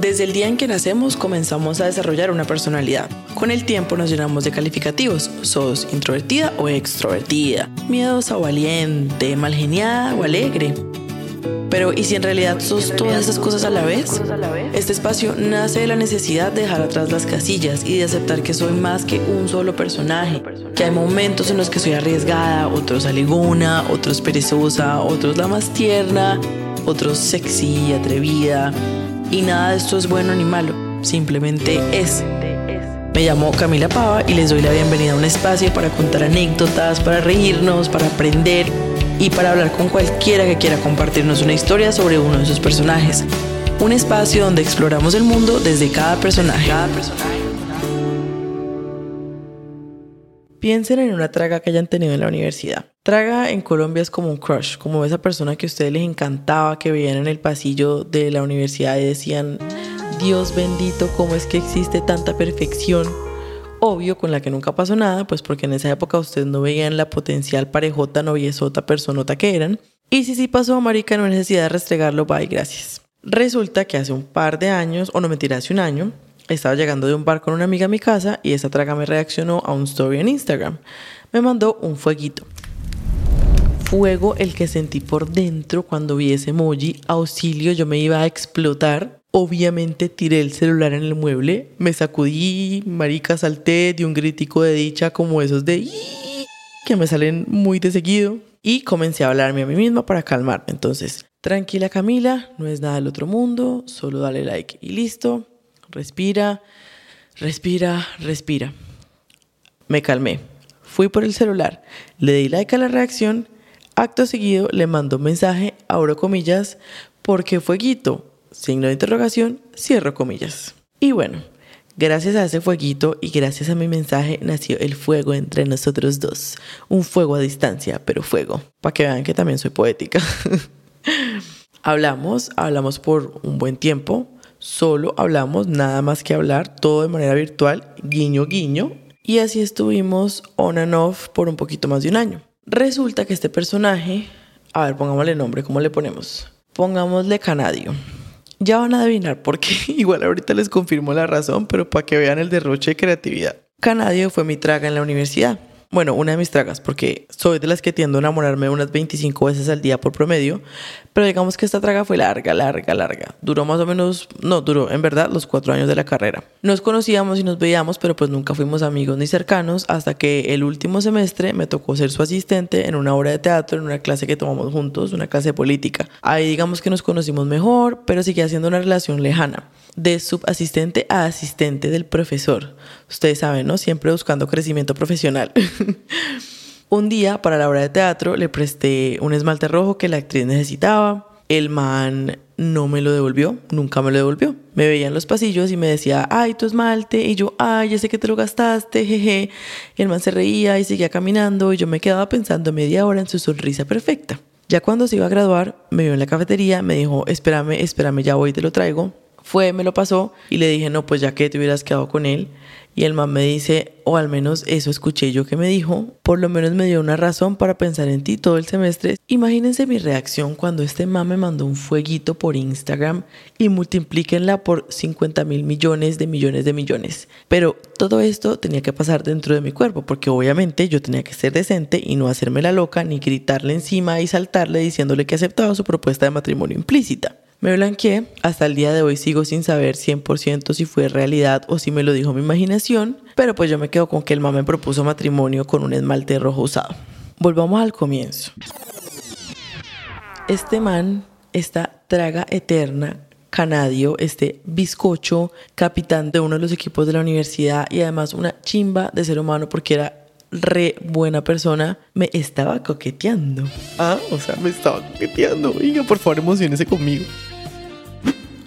Desde el día en que nacemos comenzamos a desarrollar una personalidad. Con el tiempo nos llenamos de calificativos. Sos introvertida o extrovertida, miedosa o valiente, malgeniada o alegre. Pero ¿y si en realidad sos todas esas cosas a la vez? Este espacio nace de la necesidad de dejar atrás las casillas y de aceptar que soy más que un solo personaje. Que hay momentos en los que soy arriesgada, otros alegona, otros perezosa, otros la más tierna, otros sexy, atrevida. Y nada de esto es bueno ni malo, simplemente es. Me llamo Camila Pava y les doy la bienvenida a un espacio para contar anécdotas, para reírnos, para aprender y para hablar con cualquiera que quiera compartirnos una historia sobre uno de sus personajes. Un espacio donde exploramos el mundo desde cada personaje. Cada personaje. Piensen en una traga que hayan tenido en la universidad. Traga en Colombia es como un crush, como esa persona que a ustedes les encantaba, que veían en el pasillo de la universidad y decían, Dios bendito, ¿cómo es que existe tanta perfección? Obvio, con la que nunca pasó nada, pues porque en esa época ustedes no veían la potencial parejota, noviezota, personota que eran. Y si sí pasó, marica, no necesidad de restregarlo, bye, gracias. Resulta que hace un par de años, o no mentira, hace un año, estaba llegando de un bar con una amiga a mi casa y esa traga me reaccionó a un story en Instagram. Me mandó un fueguito. Fuego el que sentí por dentro cuando vi ese emoji. Auxilio, yo me iba a explotar. Obviamente tiré el celular en el mueble, me sacudí, marica, salté, di un gritico de dicha como esos de que me salen muy de seguido y comencé a hablarme a mí misma para calmarme. Entonces, tranquila Camila, no es nada del otro mundo, solo dale like y listo. Respira, respira, respira. Me calmé. Fui por el celular, le di like a la reacción, acto seguido le mando un mensaje, abro comillas, porque fueguito, signo de interrogación, cierro comillas. Y bueno, gracias a ese fueguito y gracias a mi mensaje nació el fuego entre nosotros dos. Un fuego a distancia, pero fuego. Para que vean que también soy poética. hablamos, hablamos por un buen tiempo. Solo hablamos, nada más que hablar, todo de manera virtual, guiño, guiño. Y así estuvimos on and off por un poquito más de un año. Resulta que este personaje, a ver, pongámosle nombre, ¿cómo le ponemos? Pongámosle Canadio. Ya van a adivinar por qué. Igual ahorita les confirmo la razón, pero para que vean el derroche de creatividad. Canadio fue mi traga en la universidad. Bueno, una de mis tragas, porque soy de las que tiendo a enamorarme unas 25 veces al día por promedio, pero digamos que esta traga fue larga, larga, larga. Duró más o menos, no, duró en verdad los cuatro años de la carrera. Nos conocíamos y nos veíamos, pero pues nunca fuimos amigos ni cercanos hasta que el último semestre me tocó ser su asistente en una obra de teatro, en una clase que tomamos juntos, una clase de política. Ahí digamos que nos conocimos mejor, pero seguía siendo una relación lejana de subasistente a asistente del profesor. Ustedes saben, ¿no? Siempre buscando crecimiento profesional. un día, para la obra de teatro, le presté un esmalte rojo que la actriz necesitaba. El man no me lo devolvió, nunca me lo devolvió. Me veía en los pasillos y me decía, ay, tu esmalte. Y yo, ay, ya sé que te lo gastaste, jeje. El man se reía y seguía caminando y yo me quedaba pensando media hora en su sonrisa perfecta. Ya cuando se iba a graduar, me vio en la cafetería, me dijo, espérame, espérame, ya voy, te lo traigo. Fue, me lo pasó y le dije, no, pues ya que te hubieras quedado con él. Y el man me dice, o al menos eso escuché yo que me dijo, por lo menos me dio una razón para pensar en ti todo el semestre. Imagínense mi reacción cuando este man me mandó un fueguito por Instagram y multiplíquenla por 50 mil millones de millones de millones. Pero todo esto tenía que pasar dentro de mi cuerpo, porque obviamente yo tenía que ser decente y no hacerme la loca ni gritarle encima y saltarle diciéndole que aceptaba su propuesta de matrimonio implícita. Me blanqueé, hasta el día de hoy sigo sin saber 100% si fue realidad o si me lo dijo mi imaginación, pero pues yo me quedo con que el mamá me propuso matrimonio con un esmalte rojo usado. Volvamos al comienzo. Este man, esta traga eterna, canadio, este bizcocho, capitán de uno de los equipos de la universidad y además una chimba de ser humano porque era re buena persona, me estaba coqueteando. Ah, o sea, me estaba coqueteando. Oiga, por favor, emocionese conmigo.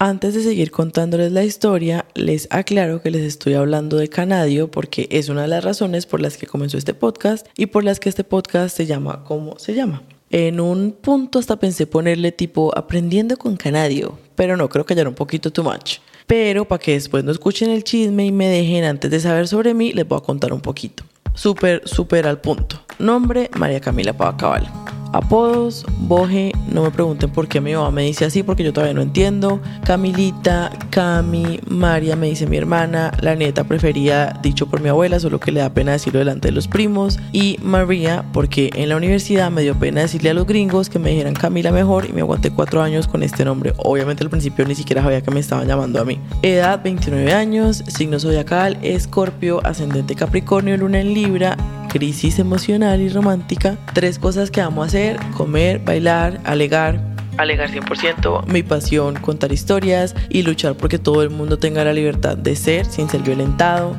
Antes de seguir contándoles la historia, les aclaro que les estoy hablando de Canadio porque es una de las razones por las que comenzó este podcast y por las que este podcast se llama como se llama. En un punto hasta pensé ponerle tipo aprendiendo con Canadio, pero no creo que haya un poquito too much. Pero para que después no escuchen el chisme y me dejen antes de saber sobre mí, les voy a contar un poquito súper, súper al punto. Nombre, María Camila Pavacabal. Apodos, Boje, no me pregunten por qué mi mamá me dice así porque yo todavía no entiendo. Camilita, Cami, María me dice mi hermana, la nieta prefería dicho por mi abuela, solo que le da pena decirlo delante de los primos. Y María, porque en la universidad me dio pena decirle a los gringos que me dijeran Camila mejor y me aguanté cuatro años con este nombre. Obviamente al principio ni siquiera sabía que me estaban llamando a mí. Edad 29 años, signo zodiacal, Escorpio, ascendente Capricornio, luna en Libra crisis emocional y romántica, tres cosas que amo hacer, comer, bailar, alegar, alegar 100%, mi pasión, contar historias y luchar porque todo el mundo tenga la libertad de ser sin ser violentado,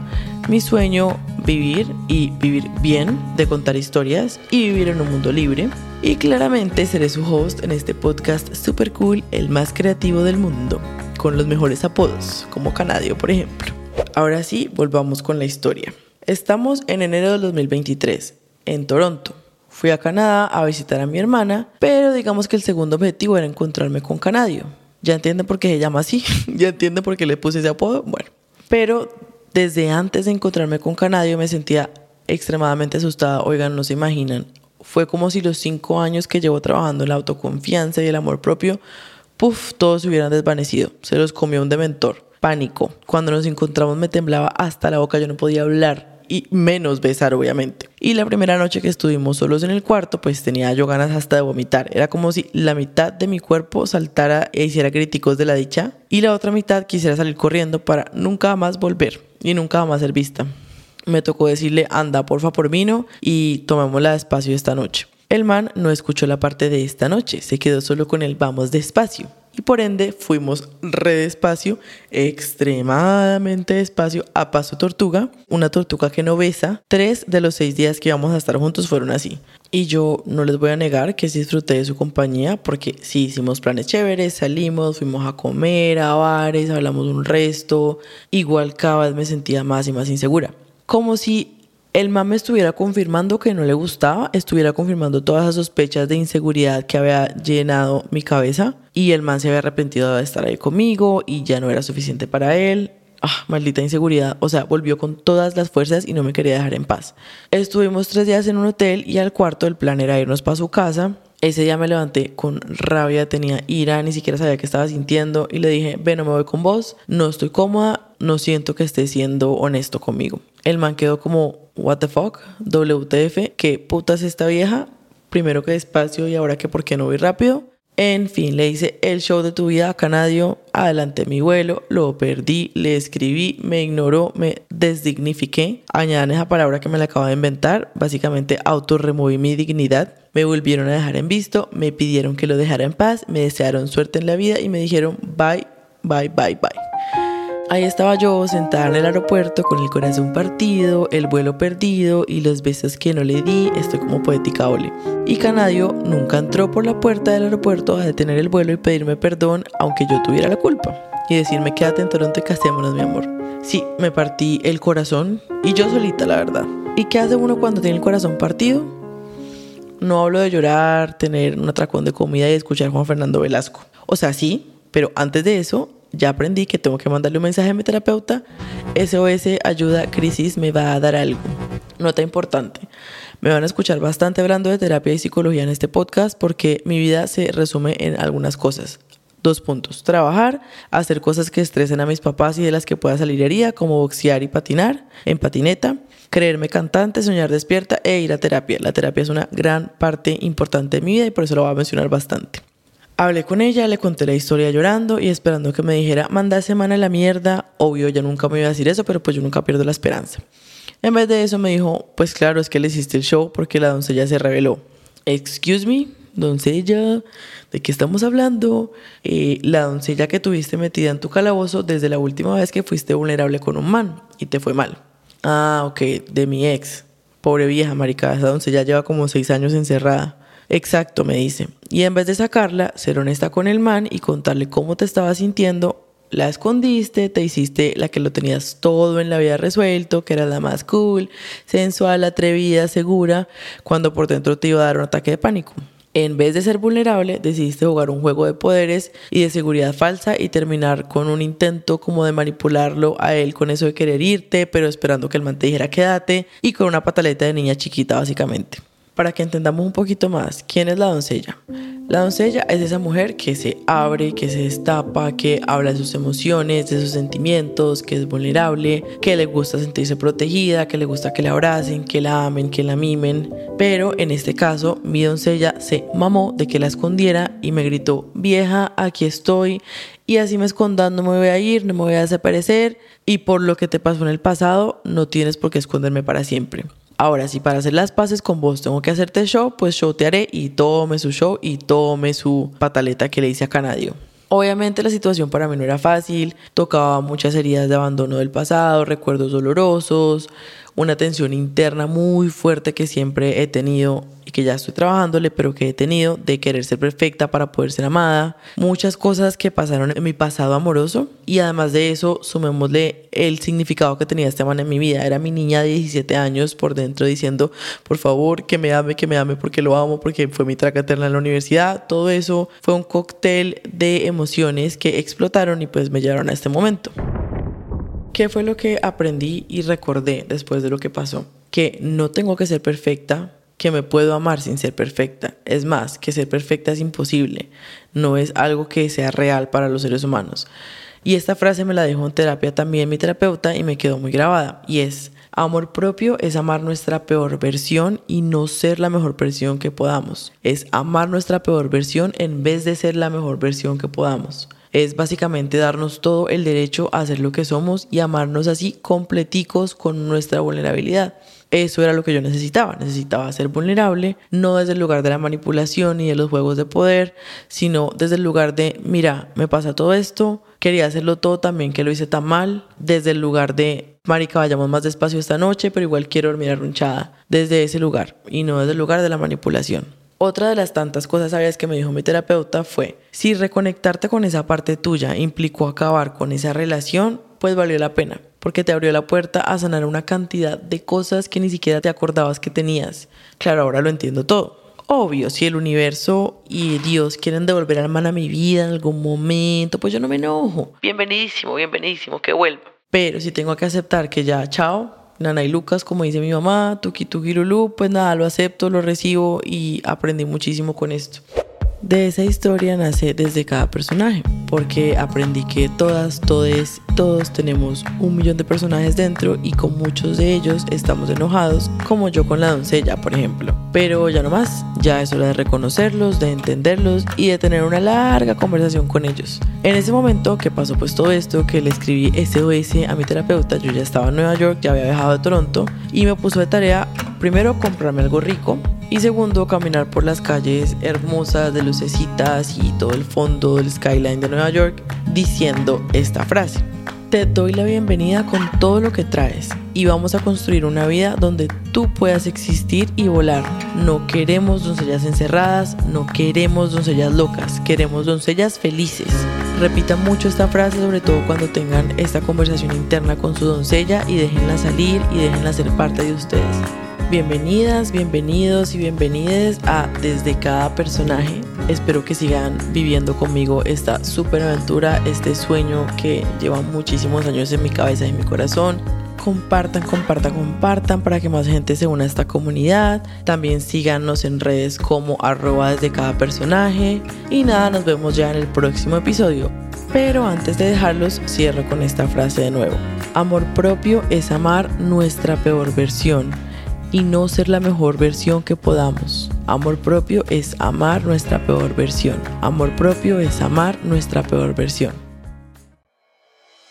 mi sueño, vivir y vivir bien, de contar historias y vivir en un mundo libre. Y claramente seré su host en este podcast super cool, el más creativo del mundo, con los mejores apodos, como Canadio por ejemplo. Ahora sí, volvamos con la historia. Estamos en enero del 2023, en Toronto. Fui a Canadá a visitar a mi hermana, pero digamos que el segundo objetivo era encontrarme con Canadio. ¿Ya entienden por qué se llama así? ¿Ya entienden por qué le puse ese apodo? Bueno, pero desde antes de encontrarme con Canadio me sentía extremadamente asustada. Oigan, no se imaginan. Fue como si los cinco años que llevo trabajando en la autoconfianza y el amor propio, puff, todos se hubieran desvanecido. Se los comió un dementor. Pánico. Cuando nos encontramos me temblaba hasta la boca, yo no podía hablar y menos besar, obviamente. Y la primera noche que estuvimos solos en el cuarto, pues tenía yo ganas hasta de vomitar. Era como si la mitad de mi cuerpo saltara e hiciera críticos de la dicha y la otra mitad quisiera salir corriendo para nunca más volver y nunca más ser vista. Me tocó decirle, anda, porfa, por vino y tomémosla despacio esta noche. El man no escuchó la parte de esta noche, se quedó solo con el vamos despacio y por ende fuimos re despacio, extremadamente despacio, a paso tortuga, una tortuga que no besa. Tres de los seis días que íbamos a estar juntos fueron así. Y yo no les voy a negar que disfruté de su compañía porque sí hicimos planes chéveres, salimos, fuimos a comer, a bares, hablamos un resto. Igual cada vez me sentía más y más insegura. Como si el man me estuviera confirmando que no le gustaba, estuviera confirmando todas esas sospechas de inseguridad que había llenado mi cabeza y el man se había arrepentido de estar ahí conmigo y ya no era suficiente para él. Ah, maldita inseguridad. O sea, volvió con todas las fuerzas y no me quería dejar en paz. Estuvimos tres días en un hotel y al cuarto el plan era irnos para su casa. Ese día me levanté con rabia, tenía ira, ni siquiera sabía qué estaba sintiendo y le dije, ven, no me voy con vos, no estoy cómoda, no siento que esté siendo honesto conmigo. El man quedó como, what the fuck, WTF, ¿qué putas esta vieja? Primero que despacio y ahora que por qué no voy rápido. En fin, le hice el show de tu vida a Canadio, adelanté mi vuelo, lo perdí, le escribí, me ignoró, me desdignifiqué. Añadan esa palabra que me la acabo de inventar, básicamente autorremoví mi dignidad. Me volvieron a dejar en visto, me pidieron que lo dejara en paz, me desearon suerte en la vida y me dijeron bye, bye, bye, bye. Ahí estaba yo sentada en el aeropuerto con el corazón partido, el vuelo perdido y los besos que no le di, estoy como poética ole. Y Canadio nunca entró por la puerta del aeropuerto a detener el vuelo y pedirme perdón aunque yo tuviera la culpa. Y decirme quédate en Toronto y casémonos mi amor. Sí, me partí el corazón y yo solita la verdad. ¿Y qué hace uno cuando tiene el corazón partido? No hablo de llorar, tener un atracón de comida y escuchar a Juan Fernando Velasco. O sea, sí, pero antes de eso ya aprendí que tengo que mandarle un mensaje a mi terapeuta. SOS ayuda crisis me va a dar algo. Nota importante. Me van a escuchar bastante hablando de terapia y psicología en este podcast porque mi vida se resume en algunas cosas. Dos puntos. Trabajar, hacer cosas que estresen a mis papás y de las que pueda salir herida, como boxear y patinar en patineta. Creerme cantante, soñar despierta e ir a terapia. La terapia es una gran parte importante de mi vida y por eso lo voy a mencionar bastante. Hablé con ella, le conté la historia llorando y esperando que me dijera, manda semana la mierda. Obvio, ella nunca me iba a decir eso, pero pues yo nunca pierdo la esperanza. En vez de eso me dijo, pues claro, es que le hiciste el show porque la doncella se reveló. Excuse me, doncella, ¿de qué estamos hablando? Eh, la doncella que tuviste metida en tu calabozo desde la última vez que fuiste vulnerable con un man y te fue mal. Ah, ok, de mi ex. Pobre vieja, maricada, esa doncella lleva como seis años encerrada. Exacto, me dice. Y en vez de sacarla, ser honesta con el man y contarle cómo te estabas sintiendo, la escondiste, te hiciste la que lo tenías todo en la vida resuelto, que era la más cool, sensual, atrevida, segura, cuando por dentro te iba a dar un ataque de pánico. En vez de ser vulnerable, decidiste jugar un juego de poderes y de seguridad falsa y terminar con un intento como de manipularlo a él con eso de querer irte, pero esperando que el man te dijera quédate y con una pataleta de niña chiquita básicamente. Para que entendamos un poquito más, ¿quién es la doncella? La doncella es esa mujer que se abre, que se destapa, que habla de sus emociones, de sus sentimientos, que es vulnerable, que le gusta sentirse protegida, que le gusta que la abracen, que la amen, que la mimen. Pero en este caso, mi doncella se mamó de que la escondiera y me gritó, vieja, aquí estoy. Y así me escondan, no me voy a ir, no me voy a desaparecer. Y por lo que te pasó en el pasado, no tienes por qué esconderme para siempre. Ahora, si para hacer las paces con vos tengo que hacerte show, pues show te haré y tome su show y tome su pataleta que le hice a Canadio. Obviamente la situación para mí no era fácil, tocaba muchas heridas de abandono del pasado, recuerdos dolorosos, una tensión interna muy fuerte que siempre he tenido que ya estoy trabajándole, pero que he tenido de querer ser perfecta para poder ser amada. Muchas cosas que pasaron en mi pasado amoroso y además de eso, sumémosle el significado que tenía este man en mi vida. Era mi niña de 17 años por dentro diciendo, por favor, que me ame, que me ame porque lo amo, porque fue mi traca eterna en la universidad. Todo eso fue un cóctel de emociones que explotaron y pues me llevaron a este momento. ¿Qué fue lo que aprendí y recordé después de lo que pasó? Que no tengo que ser perfecta, que me puedo amar sin ser perfecta. Es más, que ser perfecta es imposible. No es algo que sea real para los seres humanos. Y esta frase me la dejó en terapia también mi terapeuta y me quedó muy grabada. Y es, amor propio es amar nuestra peor versión y no ser la mejor versión que podamos. Es amar nuestra peor versión en vez de ser la mejor versión que podamos. Es básicamente darnos todo el derecho a ser lo que somos y amarnos así completicos con nuestra vulnerabilidad. Eso era lo que yo necesitaba. Necesitaba ser vulnerable, no desde el lugar de la manipulación y de los juegos de poder, sino desde el lugar de, mira, me pasa todo esto, quería hacerlo todo también que lo hice tan mal, desde el lugar de, marica, vayamos más despacio esta noche, pero igual quiero dormir arrunchada, desde ese lugar y no desde el lugar de la manipulación. Otra de las tantas cosas sabias que me dijo mi terapeuta fue, si reconectarte con esa parte tuya implicó acabar con esa relación, pues valió la pena porque te abrió la puerta a sanar una cantidad de cosas que ni siquiera te acordabas que tenías. Claro, ahora lo entiendo todo. Obvio, si el universo y Dios quieren devolver al man a mi vida en algún momento, pues yo no me enojo. Bienvenidísimo, bienvenidísimo, que vuelva. Pero si tengo que aceptar que ya, chao, Nana y Lucas, como dice mi mamá, Tuki Tuki Lulu, pues nada, lo acepto, lo recibo y aprendí muchísimo con esto. De esa historia nace desde cada personaje, porque aprendí que todas, todes, todos tenemos un millón de personajes dentro y con muchos de ellos estamos enojados, como yo con la doncella, por ejemplo. Pero ya no más, ya es hora de reconocerlos, de entenderlos y de tener una larga conversación con ellos. En ese momento que pasó pues todo esto, que le escribí SOS a mi terapeuta, yo ya estaba en Nueva York, ya había viajado a Toronto y me puso de tarea primero comprarme algo rico y segundo, caminar por las calles hermosas de lucecitas y todo el fondo del skyline de Nueva York diciendo esta frase. Te doy la bienvenida con todo lo que traes y vamos a construir una vida donde tú puedas existir y volar. No queremos doncellas encerradas, no queremos doncellas locas, queremos doncellas felices. Repita mucho esta frase, sobre todo cuando tengan esta conversación interna con su doncella y déjenla salir y déjenla ser parte de ustedes. Bienvenidas, bienvenidos y bienvenidas a Desde cada personaje. Espero que sigan viviendo conmigo esta super aventura, este sueño que lleva muchísimos años en mi cabeza y en mi corazón. Compartan, compartan, compartan para que más gente se una a esta comunidad. También síganos en redes como arroba desde cada personaje. Y nada, nos vemos ya en el próximo episodio. Pero antes de dejarlos, cierro con esta frase de nuevo. Amor propio es amar nuestra peor versión y no ser la mejor versión que podamos. Amor propio es amar nuestra peor versión. Amor propio es amar nuestra peor versión.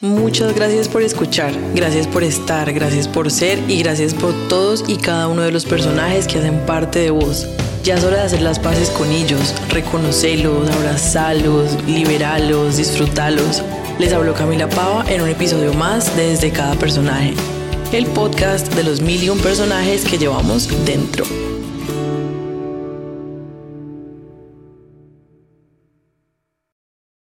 Muchas gracias por escuchar, gracias por estar, gracias por ser y gracias por todos y cada uno de los personajes que hacen parte de vos. Ya es hora de hacer las paces con ellos, reconocerlos, abrazarlos, liberalos, disfrutarlos. Les habló Camila Pava en un episodio más Desde cada personaje el podcast de los mil y un personajes que llevamos dentro.